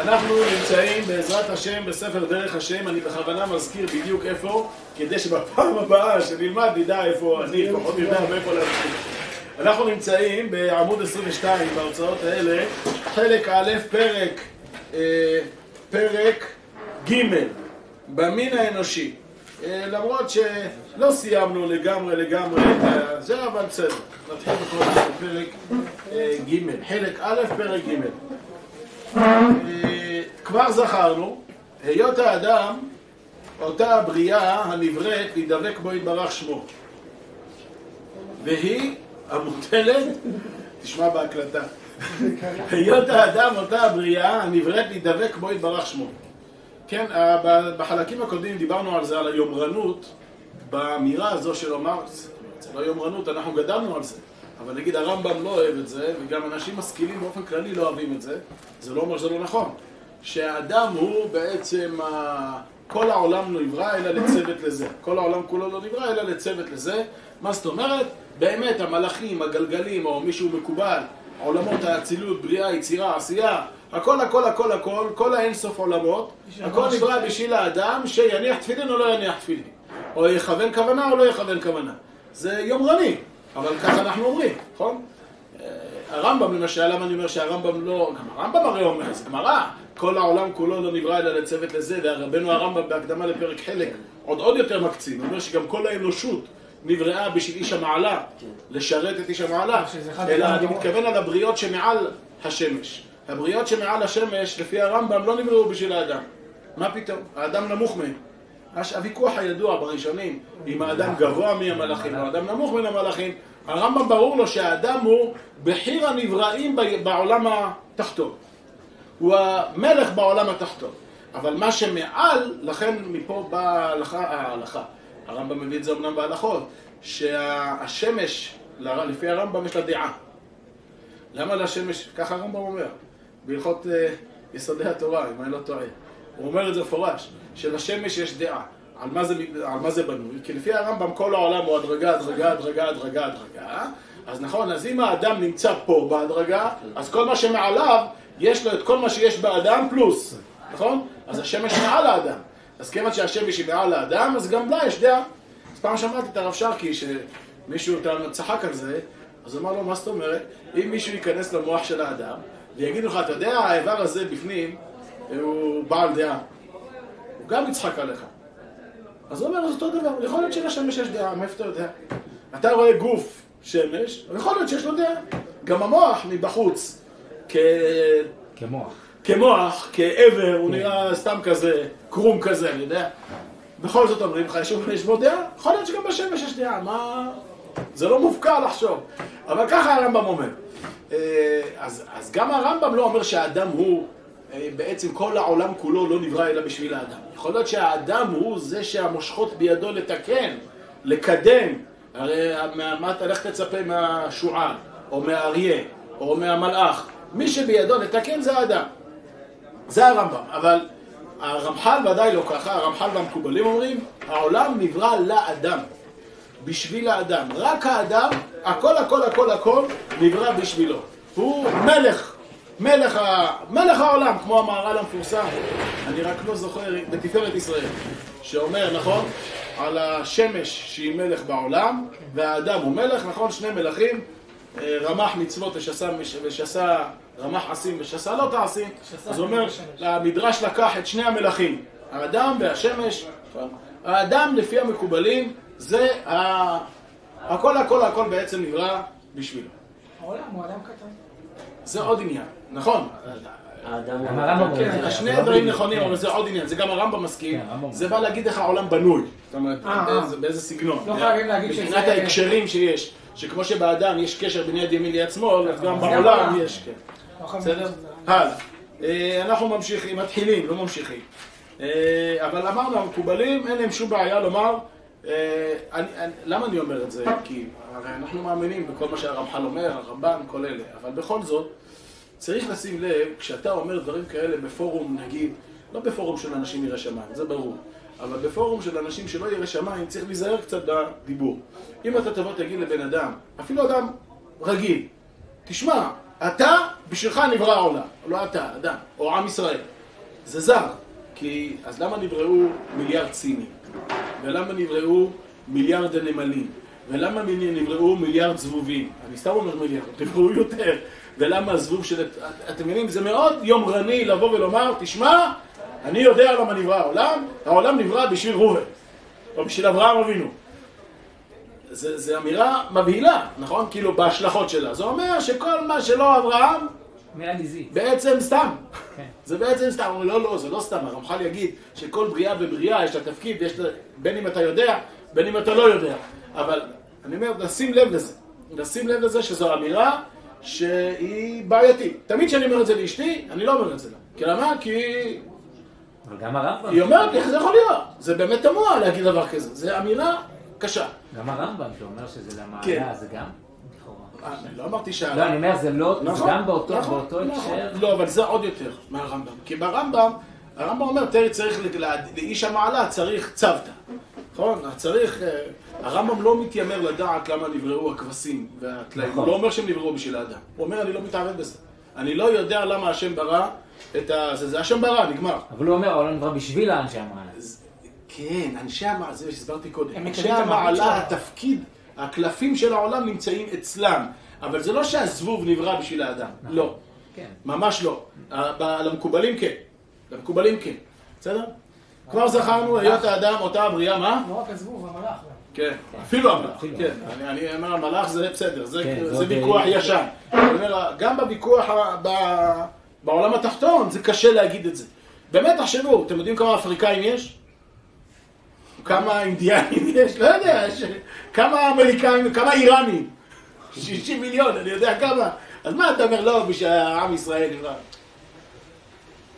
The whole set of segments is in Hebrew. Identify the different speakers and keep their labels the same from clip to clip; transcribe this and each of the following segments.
Speaker 1: אנחנו נמצאים בעזרת השם בספר דרך השם, אני בכוונה מזכיר בדיוק איפה, כדי שבפעם הבאה שנלמד נדע איפה אני, לפחות נדע מאיפה להתחיל. אנחנו נמצאים בעמוד 22 בהוצאות האלה, חלק א', פרק, אה, פרק ג' במין האנושי. אה, למרות שלא סיימנו לגמרי לגמרי את זה, אבל בסדר. נתחיל בכל בפרק אה, ג', חלק א', פרק ג'. כבר זכרנו, היות האדם, אותה הבריאה הנבראת, להידבק בו יתברך שמו. והיא המוטלת, תשמע בהקלטה, היות האדם, אותה הבריאה הנבראת, להידבק בו יתברך שמו. כן, בחלקים הקודמים דיברנו על זה, על היומרנות, באמירה הזו של מרקס. זה לא יומרנות, אנחנו גדלנו על זה. אבל נגיד הרמב"ם לא אוהב את זה, וגם אנשים משכילים באופן כללי לא אוהבים את זה, זה לא אומר שזה לא נכון. שהאדם הוא בעצם, כל העולם לא נברא אלא לצוות לזה. כל העולם כולו לא נברא אלא לצוות לזה. מה זאת אומרת? באמת המלאכים, הגלגלים, או מישהו מקובל, עולמות האצילות, בריאה, יצירה, עשייה, הכל הכל הכל הכל, כל האינסוף עולמות, הכל נברא בשביל האדם שיניח תפילין או לא יניח תפילין. או יכוון כוונה או לא יכוון כוונה. זה יומרני. אבל ככה אנחנו אומרים, נכון? הרמב"ם למשל, למה אני אומר שהרמב"ם לא... גם הרמב"ם הרי אומר, זה גמרא, כל העולם כולו לא נברא אלא לצוות לזה, ורבנו הרמב"ם בהקדמה לפרק חלק עוד עוד יותר מקצין, הוא אומר שגם כל האנושות נבראה בשביל איש המעלה, לשרת את איש המעלה, אלא אני מתכוון על הבריות שמעל השמש. הבריות שמעל השמש, לפי הרמב"ם, לא נבראו בשביל האדם. מה פתאום? האדם נמוך מהם. הוויכוח הידוע בראשונים, אם האדם גבוה מהמלאכים או האדם נמוך מן המלאכים, הרמב"ם ברור לו שהאדם הוא בחיר הנבראים בעולם התחתון. הוא המלך בעולם התחתון. אבל מה שמעל, לכן מפה באה ההלכה, ההלכה. הרמב"ם מביא את זה אמנם בהלכות, שהשמש, לפי הרמב"ם יש לה דעה. למה לשמש, ככה הרמב"ם אומר, בהלכות יסודי התורה, אם אני לא טועה. הוא אומר את זה מפורש, שלשמש יש דעה. על מה, זה, על מה זה בנוי? כי לפי הרמב"ם כל העולם הוא הדרגה, הדרגה, הדרגה, הדרגה, הדרגה. אז נכון, אז אם האדם נמצא פה בהדרגה, אז כל מה שמעליו, יש לו את כל מה שיש באדם פלוס, נכון? אז השמש מעל האדם. אז כיוון שהשמש היא מעל האדם, אז גם לה יש דעה. אז פעם שמעתי את הרב שרקי, שמישהו צחק על זה, אז אמר לו, מה זאת אומרת? אם מישהו ייכנס למוח של האדם, ויגיד לך, אתה יודע, האיבר הזה בפנים, הוא בעל דעה. הוא גם יצחק עליך. אז הוא אומר, זה אותו דבר, יכול להיות שלשמש יש דעה, מאיפה אתה יודע? אתה רואה גוף שמש, יכול להיות שיש לו דעה. גם המוח מבחוץ, כ...
Speaker 2: כמוח.
Speaker 1: כמוח, כעבר, הוא נראה סתם כזה, קרום כזה, אני יודע. בכל זאת אומרים לך, יש בו דעה? יכול להיות שגם בשמש יש דעה, מה... זה לא מופקע לחשוב. אבל ככה הרמב"ם אומר. אז, אז גם הרמב"ם לא אומר שהאדם הוא... בעצם כל העולם כולו לא נברא אלא בשביל האדם. יכול להיות שהאדם הוא זה שהמושכות בידו לתקן, לקדם. הרי מה אתה לך תצפה מהשועל, או מהאריה, או מהמלאך. מי שבידו לתקן זה האדם. זה הרמב"ם. אבל הרמח"ל ודאי לא ככה, הרמח"ל והמקובלים אומרים, העולם נברא לאדם. בשביל האדם. רק האדם, הכל הכל הכל הכל נברא בשבילו. הוא מלך. מלך, ה... מלך העולם, כמו המהר"ל המפורסם, אני רק לא זוכר, בתפארת ישראל, שאומר, נכון, על השמש שהיא מלך בעולם, והאדם הוא מלך, נכון, שני מלכים, רמח מצוות ושסה, ושסה רמח עשים ושסה לא תעשים, אז הוא אומר, המדרש לקח את שני המלכים, האדם והשמש, האדם לפי המקובלים, זה ה... הכל הכל הכל בעצם נברא בשבילו.
Speaker 3: העולם הוא אדם קטן.
Speaker 1: זה עוד עניין, נכון.
Speaker 2: גם הרמב"ם אומר את זה.
Speaker 1: שני הדברים נכונים, אבל זה עוד עניין, זה גם הרמב"ם מסכים,
Speaker 2: כן, הרמב"ם
Speaker 1: זה בא להגיד איך העולם בנוי. זאת אומרת,
Speaker 3: אה,
Speaker 1: באיזה- באיזה סגנון.
Speaker 3: לא חייבים להגיד שזה-
Speaker 1: מבחינת ההקשרים שיש, שכמו שבאדם יש קשר בין יד ימין ליד שמאל, אז גם
Speaker 3: גם
Speaker 1: בעולם. יש, כן.
Speaker 3: לא
Speaker 1: בסדר? הלאה. אה, אנחנו ממשיכים, מתחילים, לא ממשיכים. אה, אבל אמרנו, המקובלים, אין להם שום בעיה לומר, אה, למה אני אומר את זה? כי הרי אנחנו מאמינים בכל מה שהרמח"ל אומר, הרמב"ן, כל אלה, אבל בכל זאת, צריך לשים לב, כשאתה אומר דברים כאלה בפורום, נגיד, לא בפורום של אנשים ירא שמיים, זה ברור, אבל בפורום של אנשים שלא ירא שמיים, צריך להיזהר קצת בדיבור. אם אתה תבוא תגיד לבן אדם, אפילו אדם רגיל, תשמע, אתה, בשבילך נברא העולם. לא אתה, אדם, או עם ישראל. זה זר. כי, אז למה נבראו מיליארד סינים? ולמה נבראו מיליארד הנמלים? ולמה נבראו מיליארד זבובים? אני סתם אומר מיליארד, נבראו יותר. ולמה הזבוב של... אתם מבינים? זה מאוד יומרני לבוא ולומר, תשמע, אני יודע למה נברא העולם, העולם נברא בשביל ראובן, או בשביל אברהם אבינו. זו אמירה מבהילה, נכון? כאילו, בהשלכות שלה. זה אומר שכל מה שלא אברהם, בעצם סתם. כן. זה בעצם סתם. לא, לא, זה לא סתם. הרמח"ל יגיד שכל בריאה ובריאה יש לה תפקיד, יש לה, בין אם אתה יודע, בין אם אתה לא יודע. אבל אני אומר, נשים לב לזה. לשים לב לזה שזו אמירה שהיא בעייתית. תמיד כשאני אומר את זה לאשתי, אני לא אומר את זה לה. כי למה? כי...
Speaker 2: אבל גם הרמב"ם.
Speaker 1: היא אומרת, איך זה יכול להיות? זה באמת תמוה להגיד דבר כזה. זו אמירה קשה.
Speaker 2: גם הרמב"ם שאומר שזה למעלה, זה גם?
Speaker 1: אה, אני לא אמרתי שה...
Speaker 2: לא, אני אומר, זה לא, זה נכון, גם באותו נכון, הקשר. נכון.
Speaker 1: לא, אבל זה עוד יותר מהרמב"ם. כי ברמב"ם, הרמב"ם אומר, תראי, צריך, לאיש המעלה צריך צוותא. נכון? צריך... אה, הרמב"ם לא מתיימר לדעת למה נבראו הכבשים והטלאים. הוא לא אומר שהם נבראו בשביל האדם. הוא אומר, אני לא מתערב בזה. אני לא יודע למה השם ברא את ה... זה השם ברא, נגמר.
Speaker 2: אבל הוא אומר, העולם נברא בשביל האנשי המעלה.
Speaker 1: כן, אנשי המעלה, זה מה שהסברתי קודם. אנשי המעלה, התפקיד, הקלפים של העולם נמצאים אצלם. אבל זה לא שהזבוב נברא בשביל האדם. נכון. לא. כן. ממש לא. למקובלים כן. למקובלים כן. בסדר? כבר זכרנו, היות האדם, אותה הבריאה,
Speaker 3: מה? לא רק הזבוב, המלאך.
Speaker 1: כן, אפילו המלאך, כן. אני אומר, המלאך זה בסדר, זה כן, ויכוח ישן. גם בוויכוח בעולם התחתון זה קשה להגיד את זה. באמת, תחשבו, אתם יודעים כמה אפריקאים יש? כמה אינדיאנים יש? לא יודע, כמה אמריקאים, כמה איראנים? 60 מיליון, אני יודע כמה. אז מה אתה אומר, לא, בשביל העם ישראל.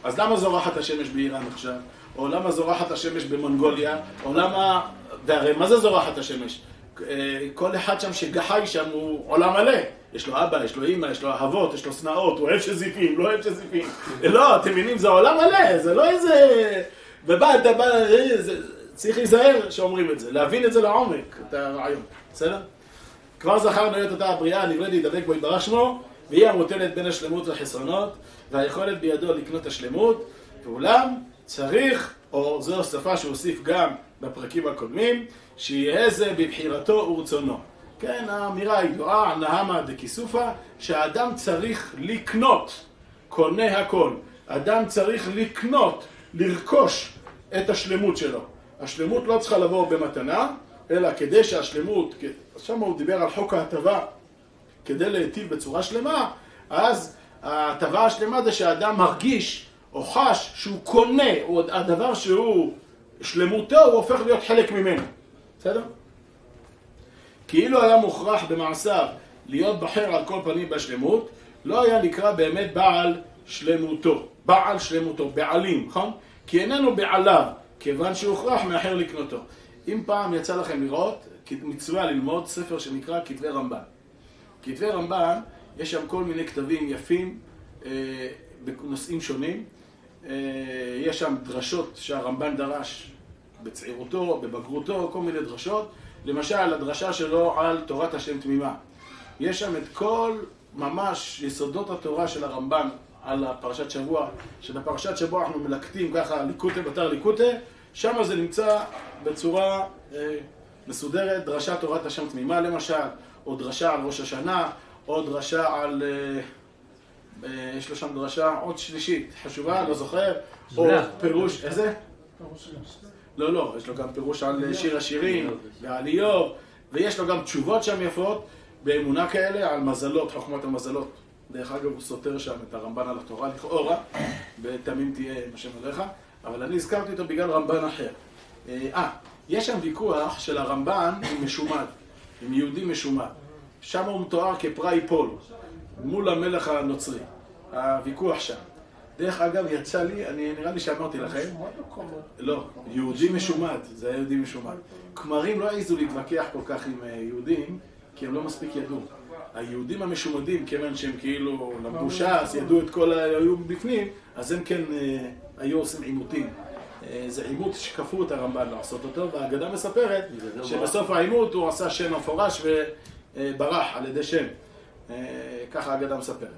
Speaker 1: אז למה זורחת השמש באיראן עכשיו? או למה זורחת השמש במונגוליה? או למה... והרי מה זה זורחת השמש? אה, כל אחד שם שחי שם הוא עולם מלא. יש לו אבא, יש לו אימא, יש לו אהבות, יש לו שנאות, הוא אוהב שזיפים, לא אוהב שזיפים. לא, אתם מבינים, זה עולם מלא, זה לא איזה... ובא, אתה בא, אה, צריך להיזהר שאומרים את זה, להבין את זה לעומק, את הרעיון, בסדר? כבר זכרנו את אותה הבריאה הנבראת להידבק בו יתברך שמו, והיא המוטלת בין השלמות והחסרונות, והיכולת בידו לקנות השלמות, ואולם צריך, או זו שפה שהוא הוסיף גם בפרקים הקודמים, שיהיה זה בבחירתו ורצונו. כן, האמירה הידועה, נהמה דקיסופה, שהאדם צריך לקנות, קונה הכל. אדם צריך לקנות, לרכוש את השלמות שלו. השלמות לא צריכה לבוא במתנה, אלא כדי שהשלמות, שם הוא דיבר על חוק ההטבה, כדי להיטיב בצורה שלמה, אז ההטבה השלמה זה שהאדם מרגיש או חש שהוא קונה, או הדבר שהוא שלמותו, הוא הופך להיות חלק ממנו. בסדר? כאילו היה מוכרח במעשיו להיות בחר על כל פנים בשלמות, לא היה נקרא באמת בעל שלמותו. בעל שלמותו, בעלים, נכון? כי איננו בעליו, כיוון שהוכרח מאחר לקנותו. אם פעם יצא לכם לראות, מצווה ללמוד ספר שנקרא כתבי רמב"ן. כתבי רמב"ן, יש שם כל מיני כתבים יפים אה, בנושאים שונים. אה, יש שם דרשות שהרמב"ן דרש בצעירותו, בבגרותו, כל מיני דרשות. למשל, הדרשה שלו על תורת השם תמימה. יש שם את כל ממש יסודות התורה של הרמב"ן על הפרשת שבוע, שבפרשת שבוע אנחנו מלקטים ככה ליקוטה בתר ליקוטה, שם זה נמצא בצורה אה, מסודרת, דרשה תורת השם תמימה למשל, או דרשה על ראש השנה, או דרשה על... אה, יש לו שם דרשה עוד שלישית, חשובה, לא זוכר, או פירוש, איזה? לא, לא, יש לו גם פירוש על שיר השירים, ועל איוב, ויש לו גם תשובות שם יפות, באמונה כאלה, על מזלות, חוכמת המזלות. דרך אגב, הוא סותר שם את הרמב"ן על התורה לכאורה, ותמים תהיה עם השם עליך, אבל אני הזכרתי אותו בגלל רמב"ן אחר. אה, יש שם ויכוח של הרמב"ן עם משומד, עם יהודי משומד. שם הוא מתואר כפראי פול, מול המלך הנוצרי. הוויכוח שם. דרך אגב, יצא לי, אני, נראה לי שאמרתי לכם, לא, יהודי משומד, זה היה יהודי משומד. כמרים לא העזו להתווכח כל כך עם אה, יהודים, כי הם לא מספיק ידעו. היהודים המשומדים, כיוון שהם כאילו למדו ש"ס, ידעו את כל ה... היו בפנים, אז הם כן אה, היו עושים עימותים. אה, זה עימות שכפו את הרמב"ן לעשות אותו, והאגדה מספרת שבסוף העימות הוא עשה שם מפורש וברח על ידי שם. ככה האגדה מספרת.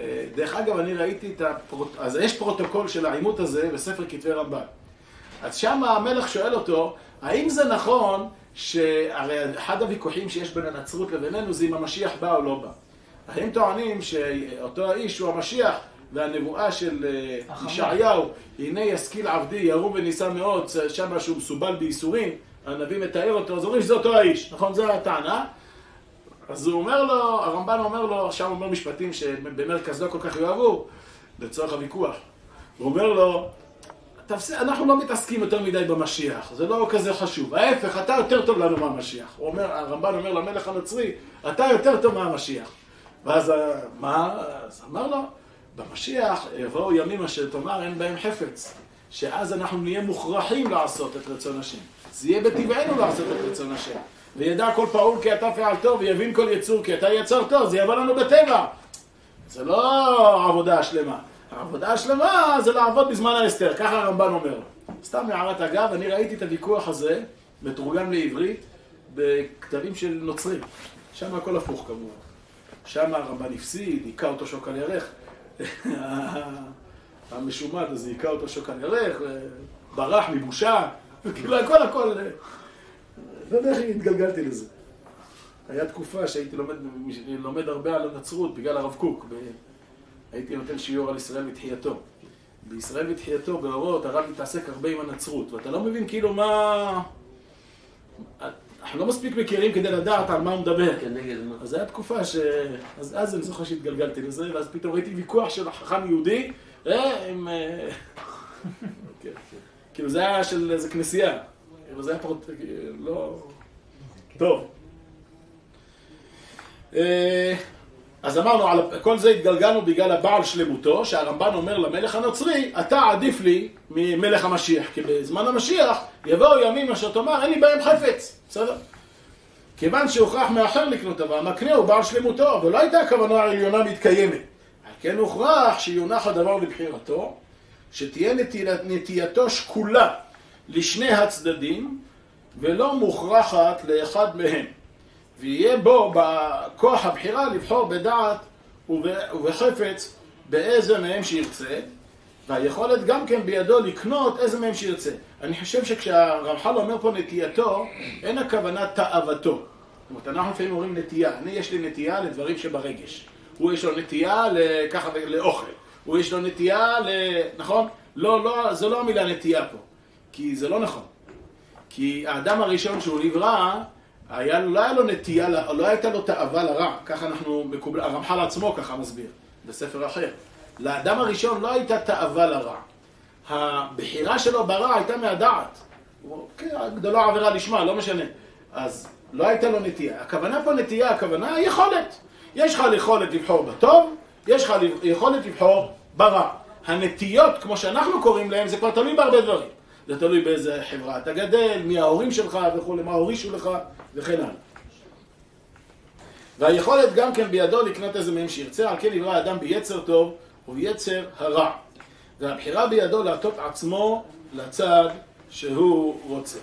Speaker 1: אה, דרך אגב, אני ראיתי את הפרוט... אז יש פרוטוקול של העימות הזה בספר כתבי רמב"ן. אז שם המלך שואל אותו, האם זה נכון שהרי אחד הוויכוחים שיש בין הנצרות לבינינו זה אם המשיח בא או לא בא. הם טוענים שאותו האיש הוא המשיח והנבואה של אה, ישעיהו, הנה ישכיל עבדי, ירום ונישא מאוד, שם שהוא מסובל בייסורים, הנביא מתאר אותו, אז אומרים שזה אותו האיש, נכון? זו הטענה. אז הוא אומר לו, הרמב"ן אומר לו, שם הוא אומר משפטים שבמרכז לא כל כך יאהבו, לצורך הוויכוח. הוא אומר לו, תפסיק, אנחנו לא מתעסקים יותר מדי במשיח, זה לא כזה חשוב. ההפך, אתה יותר טוב לנו מהמשיח. הוא אומר, הרמב"ן אומר למלך הנוצרי, אתה יותר טוב מהמשיח. ואז מה? אז אמר לו, במשיח יבואו ימים אשר תאמר אין בהם חפץ, שאז אנחנו נהיה מוכרחים לעשות את רצון השם. זה יהיה בטבענו לעשות את רצון השם. וידע כל פעול כי אתה פעל טוב, ויבין כל יצור כי אתה יצר טוב, זה יבוא לנו בטבע. זה לא עבודה שלמה. העבודה השלמה זה לעבוד בזמן ההסתר, ככה הרמב"ן אומר. סתם הערת אגב, אני ראיתי את הוויכוח הזה, מתורגם לעברית, בכתבים של נוצרים. שם הכל הפוך כמובן. שם הרמב"ן הפסיד, היכה אותו שוק על ירך. המשומד הזה היכה אותו שוק על ירך, ברח מבושה, כאילו הכל הכל... לא יודע איך התגלגלתי לזה. היה תקופה שהייתי לומד, לומד הרבה על הנצרות בגלל הרב קוק. הייתי נותן שיעור על ישראל ותחייתו. בישראל ותחייתו, באורות, הרב מתעסק הרבה עם הנצרות, ואתה לא מבין כאילו מה... אנחנו לא מספיק מכירים כדי לדעת על מה הוא מדבר. אז זו הייתה תקופה ש... אז, אז אני זוכר שהתגלגלתי לזה, ואז פתאום ראיתי ויכוח של חכם יהודי, אה, עם... אה, כן, כן. כאילו זה היה של איזה כנסייה. כאילו זה היה פרוט... לא... טוב. אה, אז אמרנו, על כל זה התגלגלנו בגלל הבעל שלמותו, שהרמב"ן אומר למלך הנוצרי, אתה עדיף לי ממלך המשיח, כי בזמן המשיח יבואו ימים אשר תאמר, אין לי בהם חפץ, בסדר? כיוון שהוכרח מאחר לקנות דבר, מקנה הוא בעל שלמותו, ולא הייתה הכוונה העליונה מתקיימת. על כן הוכרח שיונח הדבר לבחירתו, שתהיה נטייתו שקולה לשני הצדדים, ולא מוכרחת לאחד מהם. ויהיה בו בכוח הבחירה לבחור בדעת ובחפץ באיזה מהם שירצה, והיכולת גם כן בידו לקנות איזה מהם שירצה. אני חושב שכשהרמח"ל אומר פה נטייתו, אין הכוונה תאוותו. זאת אומרת, אנחנו לפעמים אומרים נטייה. אני, יש לי נטייה לדברים שברגש. הוא יש לו נטייה לככה, לאוכל. הוא יש לו נטייה ל... נכון? לא, לא, זו לא המילה נטייה פה. כי זה לא נכון. כי האדם הראשון שהוא נברא, היה, לא היה לו נטייה, לא הייתה לו תאווה לרע, ככה אנחנו, מקובל, הרמח"ל עצמו ככה מסביר, בספר אחר. לאדם הראשון לא הייתה תאווה לרע. הבחירה שלו ברע הייתה מהדעת. כן, גדולה עבירה לשמה, לא משנה. אז לא הייתה לו נטייה. הכוונה פה נטייה, הכוונה יכולת. יש לך יכולת לבחור בטוב, יש לך יכולת לבחור ברע. הנטיות, כמו שאנחנו קוראים להם, זה כבר תלוי בהרבה דברים. זה תלוי באיזה חברה אתה גדל, מי ההורים שלך וכולי, מה הורישו לך וכן הלאה. והיכולת גם כן בידו לקנות איזה מהם שירצה, על כן יברא האדם ביצר טוב וביצר הרע. והבחירה בידו להטות עצמו לצד שהוא רוצה.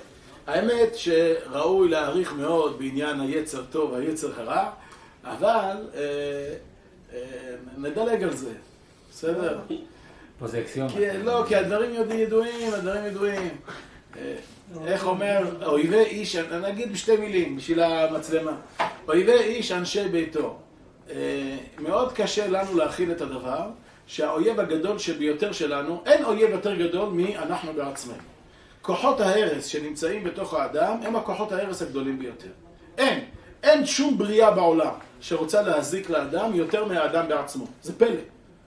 Speaker 1: האמת שראוי להעריך מאוד בעניין היצר טוב והיצר הרע, אבל אה, אה, נדלג על זה, בסדר?
Speaker 2: פה זה אקסיומה.
Speaker 1: לא, כי הדברים ידועים, הדברים ידועים. אה, איך אומר, אויבי איש, אני אגיד בשתי מילים בשביל המצלמה. אויבי איש אנשי ביתו. אה, מאוד קשה לנו להכיל את הדבר שהאויב הגדול שביותר שלנו, אין אויב יותר גדול מאנחנו בעצמנו. כוחות ההרס שנמצאים בתוך האדם הם הכוחות ההרס הגדולים ביותר. אין, אין שום בריאה בעולם שרוצה להזיק לאדם יותר מהאדם בעצמו. זה פלא,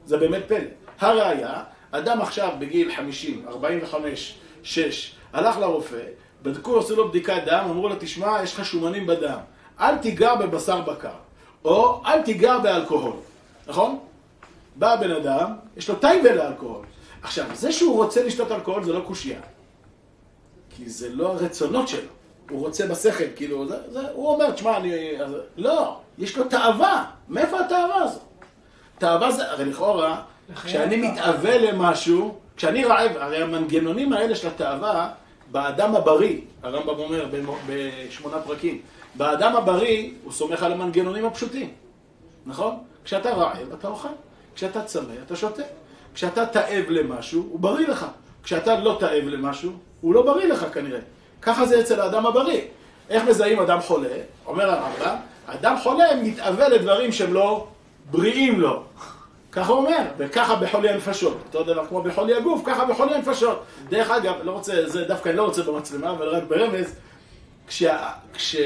Speaker 1: זה באמת פלא. הראיה, אדם עכשיו בגיל 50, 45, 6, הלך לרופא, בדקו, עשו לו בדיקת דם, אמרו לו, תשמע, יש לך שומנים בדם, אל תיגע בבשר בקר, או אל תיגע באלכוהול, נכון? בא הבן אדם, יש לו טייבל לאלכוהול. עכשיו, זה שהוא רוצה לשתות אלכוהול זה לא קושייה, כי זה לא הרצונות שלו. הוא רוצה בשכל, כאילו, זה, זה, הוא אומר, תשמע, אני... אז, לא, יש לו תאווה. מאיפה התאווה הזו? תאווה זה, הרי לכאורה, כשאני מתאווה למשהו, כשאני רעב, הרי המנגנונים האלה של התאווה, באדם הבריא, הרמב"ם אומר בשמונה פרקים, באדם הבריא הוא סומך על המנגנונים הפשוטים, נכון? כשאתה רעב, אתה אוכל. כשאתה צמא, אתה שותה. כשאתה תאב למשהו, הוא בריא לך. כשאתה לא תאב למשהו, הוא לא בריא לך כנראה. ככה זה אצל האדם הבריא. איך מזהים אדם חולה? אומר הרמב"ם, אדם חולה מתאווה לדברים שהם לא בריאים לו. ככה הוא אומר, וככה בחולי הנפשות. אותו דבר כמו בחולי הגוף, ככה בחולי הנפשות. דרך אגב, לא רוצה, זה דווקא אני לא רוצה במצלמה, אבל רק ברמז, כשה, כש...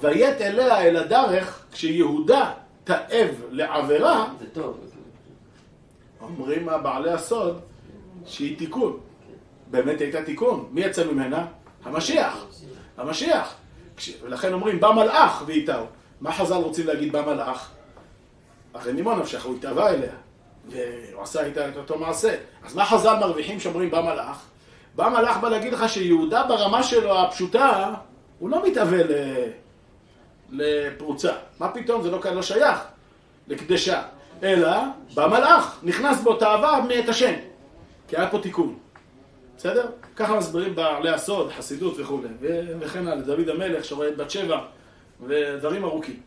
Speaker 1: ויית אליה אל הדרך, כשיהודה תאב לעבירה,
Speaker 4: זה טוב.
Speaker 1: אומרים הבעלי הסוד שהיא תיקון. באמת הייתה תיקון. מי יצא ממנה? המשיח. המשיח. כש... ולכן אומרים, בא מלאך ואיתהו. מה חז"ל רוצים להגיד בא מלאך? הרי נימון נפשך, הוא התאווה אליה. והוא עשה איתה את אותו מעשה. אז מה חז"ל מרוויחים שאומרים בא מלאך? בא מלאך בא להגיד לך שיהודה ברמה שלו הפשוטה, הוא לא מתאווה ל... לפרוצה. מה פתאום? זה לא כאן לא שייך לקדשה. אלא בא מלאך, נכנס בו תאווה מאת השם. כי היה פה תיקון. בסדר? ככה מסבירים בעלי הסוד, חסידות וכו', וכן הלאה, דוד המלך שרואה את בת שבע, ודברים ארוכים.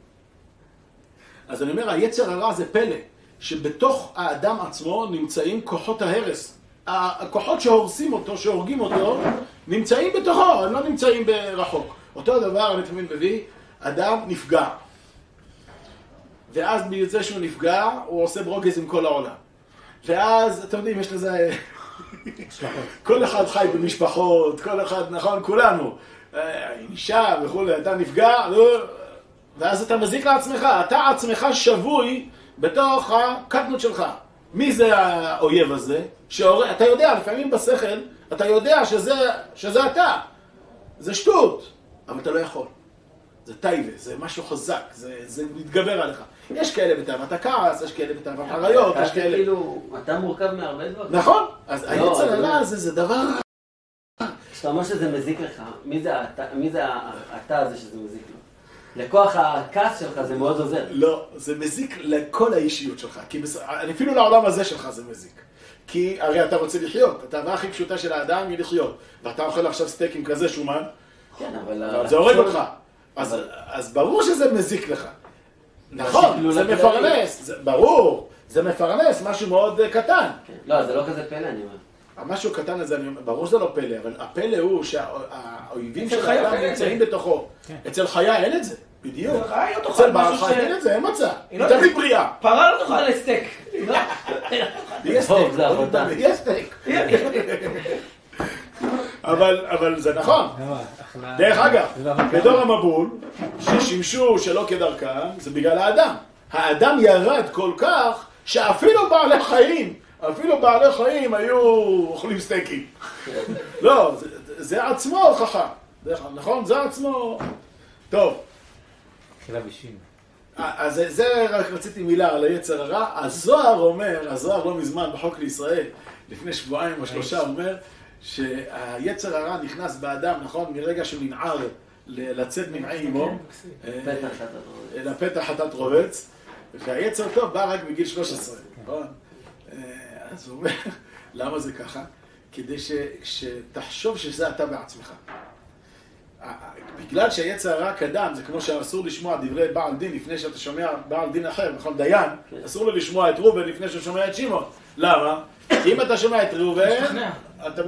Speaker 1: אז אני אומר, היצר הרע זה פלא, שבתוך האדם עצמו נמצאים כוחות ההרס. הכוחות שהורסים אותו, שהורגים אותו, נמצאים בתוכו, הם לא נמצאים ברחוק. אותו דבר, אני תמיד מביא, אדם נפגע. ואז בזה שהוא נפגע, הוא עושה ברוגז עם כל העולם. ואז, אתם יודעים, יש לזה... כל אחד חי במשפחות, כל אחד, נכון, כולנו. אה, אישה וכולי, אתה נפגע, לא, ואז אתה מזיק לעצמך, אתה עצמך שבוי בתוך הקטנות שלך. מי זה האויב הזה? שהור... אתה יודע, לפעמים בשכל, אתה יודע שזה, שזה אתה. זה שטות, אבל אתה לא יכול. זה טבע, זה משהו חזק, זה, זה מתגבר עליך. יש כאלה בתאוות הכעס, יש כאלה בתאוות עריות, יש כאלה...
Speaker 4: כאילו, אתה מורכב מהרבה דברים.
Speaker 1: נכון, אז
Speaker 4: לא,
Speaker 1: היצר
Speaker 4: אבל-
Speaker 1: הרע הזה זה דבר...
Speaker 4: כשאתה אומר שזה מזיק לך, מי זה אתה- מי זה אתה הזה שזה מזיק לו? לכוח הכעס שלך זה מאוד עוזר.
Speaker 1: לא, זה מזיק לכל האישיות שלך. כי בס... אפילו לעולם הזה שלך זה מזיק. כי הרי אתה רוצה לחיות, התאווה הכי פשוטה של האדם היא לחיות. ואתה אוכל עכשיו סטייק עם כזה שומן,
Speaker 4: כן, אבל...
Speaker 1: זה הורג אותך. אז,
Speaker 4: אבל-
Speaker 1: אז ברור שזה מזיק לך. נכון, זה. מפרנס, זה, ברור, זה מפרנס, משהו מאוד אה, קטן.
Speaker 4: כן. לא, זה לא כזה פלא, אני אומר.
Speaker 1: המשהו הקטן הזה, אני אומר, ברור שזה לא פלא, אבל הפלא הוא שהאויבים של
Speaker 3: חיה
Speaker 1: האדם נמצאים. בתוכו. אצל חיה אין את זה, בדיוק.
Speaker 3: אצל לא
Speaker 1: בעל
Speaker 3: משהו
Speaker 1: חי
Speaker 3: ש-
Speaker 1: אין את זה, אין מצע.
Speaker 3: היא לא
Speaker 1: היא תמיד
Speaker 3: תאכל-
Speaker 1: בריאה.
Speaker 3: פרה לא תאכל לסטייק. היא לא-
Speaker 1: סטייק, סטייק. אבל זה נכון. דרך אגב, בדור המבול, ששימשו שלא כדרכם, זה בגלל האדם. האדם ירד כל כך, שאפילו בעלי חיים, אפילו בעלי חיים היו אוכלים סטייקים. לא, זה, זה עצמו הוכחה. נכון? זה עצמו... טוב,
Speaker 2: של הבישים.
Speaker 1: אז זה, זה רק רציתי מילה על היצר הרע. הזוהר אומר, הזוהר לא מזמן בחוק לישראל, לפני שבועיים או שלושה, אומר שהיצר הרע נכנס באדם, נכון? מרגע שהוא ננער לצאת מנעי עמו, אה,
Speaker 4: פתח אתה רואה.
Speaker 1: לפתח חטאת רובץ, והיצר טוב בא רק בגיל 13, נכון? אז הוא אומר, למה זה ככה? כדי ש- שתחשוב שזה אתה בעצמך. בגלל שהיצר הרע קדם, זה כמו שאסור לשמוע דברי בעל דין לפני שאתה שומע בעל דין אחר, נכון? דיין, אסור לו לשמוע את ראובן לפני שהוא שומע את שמעון. למה? כי אם אתה שומע את ראובן. אתה,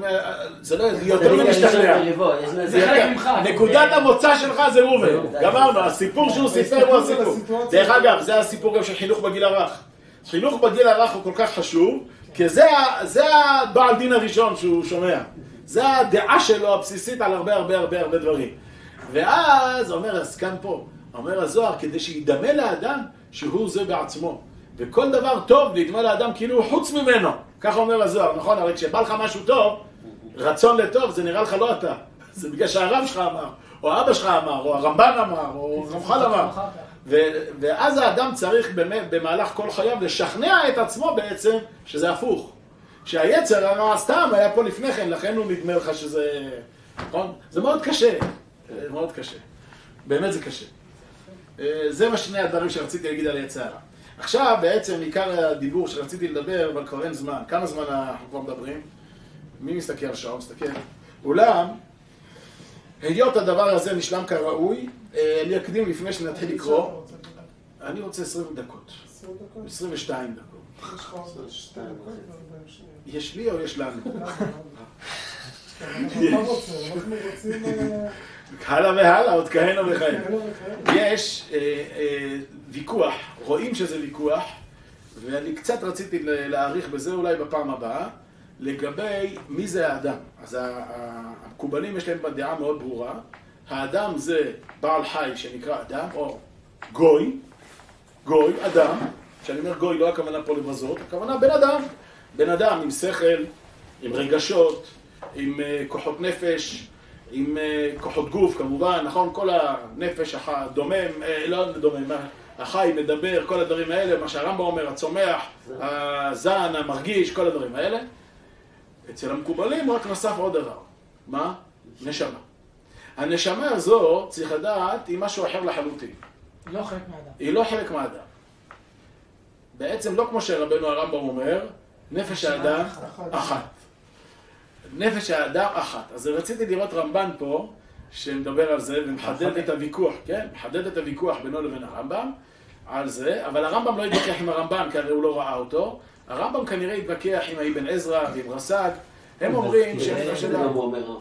Speaker 1: זה לא, יותר ממשתכנע.
Speaker 3: זה חלק ממך.
Speaker 1: נקודת המוצא שלך זה ראובן.
Speaker 4: זה-
Speaker 1: גמרנו, הסיפור שהוא סיפר הוא הסיפור. דרך אגב, זה הסיפור גם של חינוך בגיל הרך. חינוך בגיל הרך הוא כל כך חשוב, כי זה זה הבעל דין הראשון שהוא שומע. זה הדעה שלו הבסיסית על הרבה הרבה הרבה הרבה דברים. ואז, אומר, כאן פה, אומר הזוהר, כדי שידמה לאדם שהוא זה בעצמו. וכל דבר טוב נדמה לאדם כאילו הוא חוץ ממנו. ככה אומר הזוהר, נכון? הרי כשבא לך משהו טוב, רצון לטוב זה נראה לך לא אתה. זה בגלל שהרב שלך אמר, או אבא שלך אמר, או הרמב"ן אמר, או רמח"ל אמר. ו- ואז האדם צריך במהלך כל חייו לשכנע את עצמו בעצם שזה הפוך. שהיצר הרע סתם היה פה לפני כן, לכן הוא נדמה לך שזה... נכון? זה מאוד קשה. זה מאוד קשה. באמת זה קשה. אה, זה מה שני הדברים שרציתי להגיד על יצר הרע. עכשיו בעצם עיקר הדיבור שרציתי לדבר, אבל כבר אין זמן. כמה זמן אנחנו כבר מדברים? מי מסתכל על השעון? מסתכל. אולם, היות הדבר הזה נשלם כראוי, אה, אני אקדים לפני שנתחיל לקרוא. אני רוצה 20 דקות. 22 דקות.
Speaker 5: יש
Speaker 1: לי או יש לנו?
Speaker 5: אה,
Speaker 1: הלאה והלאה, עוד כהנה וכהנה. יש אה, אה, ויכוח, רואים שזה ויכוח, ואני קצת רציתי ל- להאריך בזה אולי בפעם הבאה, לגבי מי זה האדם. אז המקובלים יש להם דעה מאוד ברורה, האדם זה בעל חי שנקרא אדם, או גוי, גוי, אדם, כשאני אומר גוי לא הכוונה פה לבזות, הכוונה בן אדם, בן אדם עם שכל, עם רגשות, עם אה, כוחות נפש, עם אה, כוחות גוף כמובן, נכון? כל הנפש הדומם, אה, לא דומם, החי, מדבר, כל הדברים האלה, מה שהרמב"ם אומר, הצומח, הזן, המרגיש, כל הדברים האלה. אצל המקובלים רק נוסף עוד דבר. מה? נשמה. הנשמה הזו, צריך לדעת, היא משהו אחר לחלוטין.
Speaker 3: לא חלק מהאדם.
Speaker 1: היא לא חלק מהאדם. בעצם לא כמו שרבנו הרמב"ם אומר, נפש האדם
Speaker 5: אחת.
Speaker 1: אחת. נפש האדם אחת. אז רציתי לראות רמב"ן פה, שמדבר על זה ומחדד את הוויכוח, כן? מחדד את הוויכוח בינו לבין הרמב"ם על זה, אבל הרמב"ם לא התווכח עם הרמב"ן, כי הרי הוא לא ראה אותו. הרמב"ם כנראה התווכח עם האבן עזרא ועם רס"ג. הם אומרים שנפש
Speaker 4: זה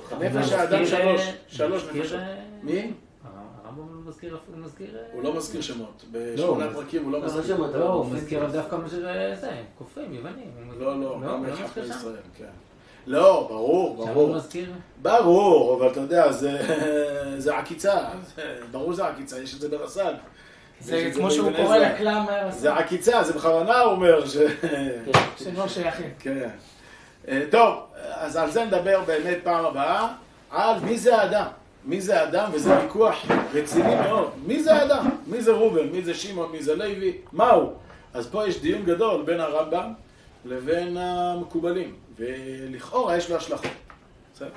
Speaker 4: חיים.
Speaker 1: נפש האדם שלוש,
Speaker 2: אה,
Speaker 1: שלוש נפשות.
Speaker 2: אה,
Speaker 1: מי?
Speaker 2: הרמב"ם לא מזכיר, הוא מזכיר... אה,
Speaker 1: הוא לא מזכיר שמות.
Speaker 2: לא,
Speaker 1: בשמונה פרקים הוא לא
Speaker 4: לא
Speaker 1: מזכיר.
Speaker 4: שמעת.
Speaker 2: לא, הוא מזכיר דווקא מה שזה, זה, כופרים, יוונים.
Speaker 1: לא, לא,
Speaker 2: הוא
Speaker 1: גם
Speaker 2: לא
Speaker 1: מלך
Speaker 2: מזכיר שם?
Speaker 1: בישראל, כן. לא, ברור, ברור. ברור, אבל אתה יודע, זה, זה עקיצה. זה- ברור שזה עקיצה, יש את זה ברס"ג.
Speaker 3: זה
Speaker 1: את
Speaker 3: כמו שהוא קורא. לכלם
Speaker 1: זה עקיצה, זה בכוונה הוא אומר ש...
Speaker 3: שהם לא שייכים.
Speaker 1: כן. אה, טוב, אז על זה נדבר באמת פעם הבאה, על מי זה האדם. מי זה האדם, וזה ויכוח רציני מאוד. מי זה האדם? מי זה ראובן? מי זה שמעון? מי זה לוי? מהו? אז פה יש דיון גדול בין הרמב"ם לבין המקובלים, ולכאורה יש לו השלכות. בסדר?